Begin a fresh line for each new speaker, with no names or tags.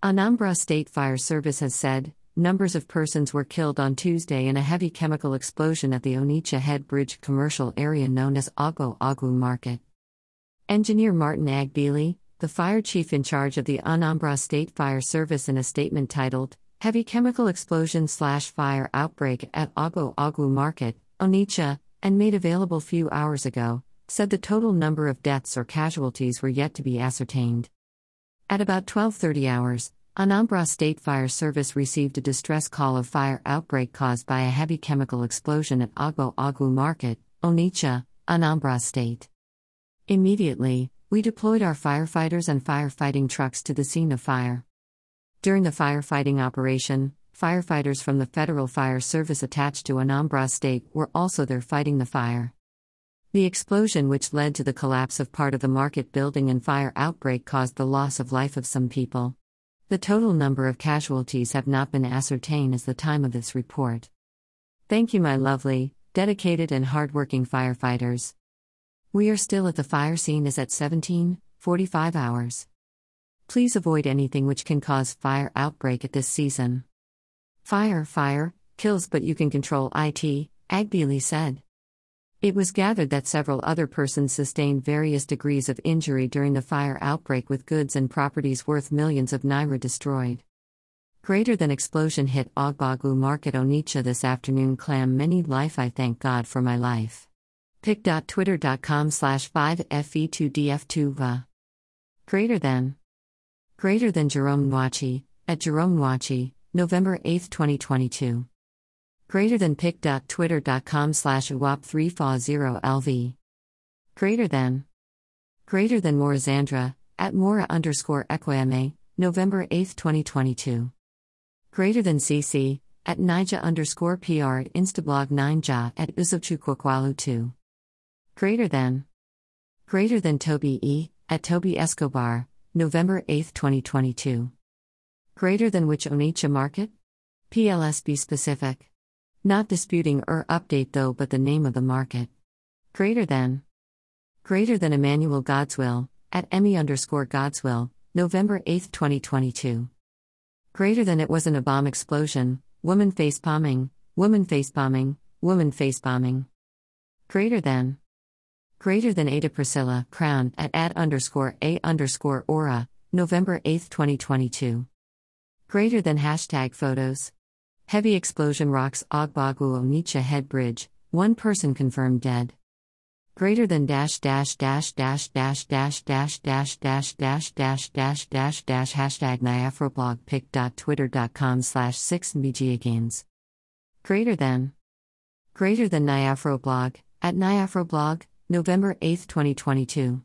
Anambra State Fire Service has said numbers of persons were killed on Tuesday in a heavy chemical explosion at the Onitsha Head Bridge commercial area known as Agbo Agwu Market. Engineer Martin Agbili, the fire chief in charge of the Anambra State Fire Service, in a statement titled Heavy Chemical Explosion Slash Fire Outbreak at Agbo Agwu Market, Onitsha, and made available few hours ago, said the total number of deaths or casualties were yet to be ascertained. At about 12:30 hours, Anambra State Fire Service received a distress call of fire outbreak caused by a heavy chemical explosion at Agbo Agwu Market, Onitsha, Anambra State. Immediately, we deployed our firefighters and firefighting trucks to the scene of fire. During the firefighting operation, firefighters from the Federal Fire Service attached to Anambra State were also there fighting the fire. The explosion, which led to the collapse of part of the market building and fire outbreak, caused the loss of life of some people. The total number of casualties have not been ascertained as the time of this report. Thank you, my lovely, dedicated, and hardworking firefighters. We are still at the fire scene is at 17, 45 hours. Please avoid anything which can cause fire outbreak at this season. Fire, fire, kills, but you can control it, Agbili said. It was gathered that several other persons sustained various degrees of injury during the fire outbreak with goods and properties worth millions of naira destroyed. Greater than explosion hit Agbo Agwu Market Onitsha this afternoon. Clam many life. I thank God for my life. pic.twitter.com slash 5fe2df2va. Greater than. Greater than Jerome Nwachi, at Jerome Nwachi, November 8, 2022 greater than pic.twitter.com slash uwap3fa0lv. Greater than. Greater than Morazandra, at Mora underscore equame, November 8, 2022. Greater than CC, at Nija underscore PR at Instablog 9ja at Uzubchukwakwalu 2. Greater than. Greater than Toby E, at Toby Escobar, November 8, 2022. Greater than which Onitsha market? PLSB specific. Not disputing or update though, but the name of the market. Greater than. Greater than Emmanuel Godswill, at Emmy underscore Godswill, November 8, 2022. Greater than it wasn't a bomb explosion, woman face bombing, woman face bombing, woman face bombing. Greater than. Greater than Ada Priscilla, crown, at at underscore a underscore aura, November 8, 2022. Greater than hashtag photos. Heavy explosion rocks Agbo Agwu Onitsha head bridge, one person confirmed dead. Greater than dash dash dash dash dash dash dash dash dash dash dash dash dash dash hashtag nyafroblog pic.twitter.com slash 6 agains. Greater than. Greater than Nyafroblog, at Nyafroblog, November 8, 2022.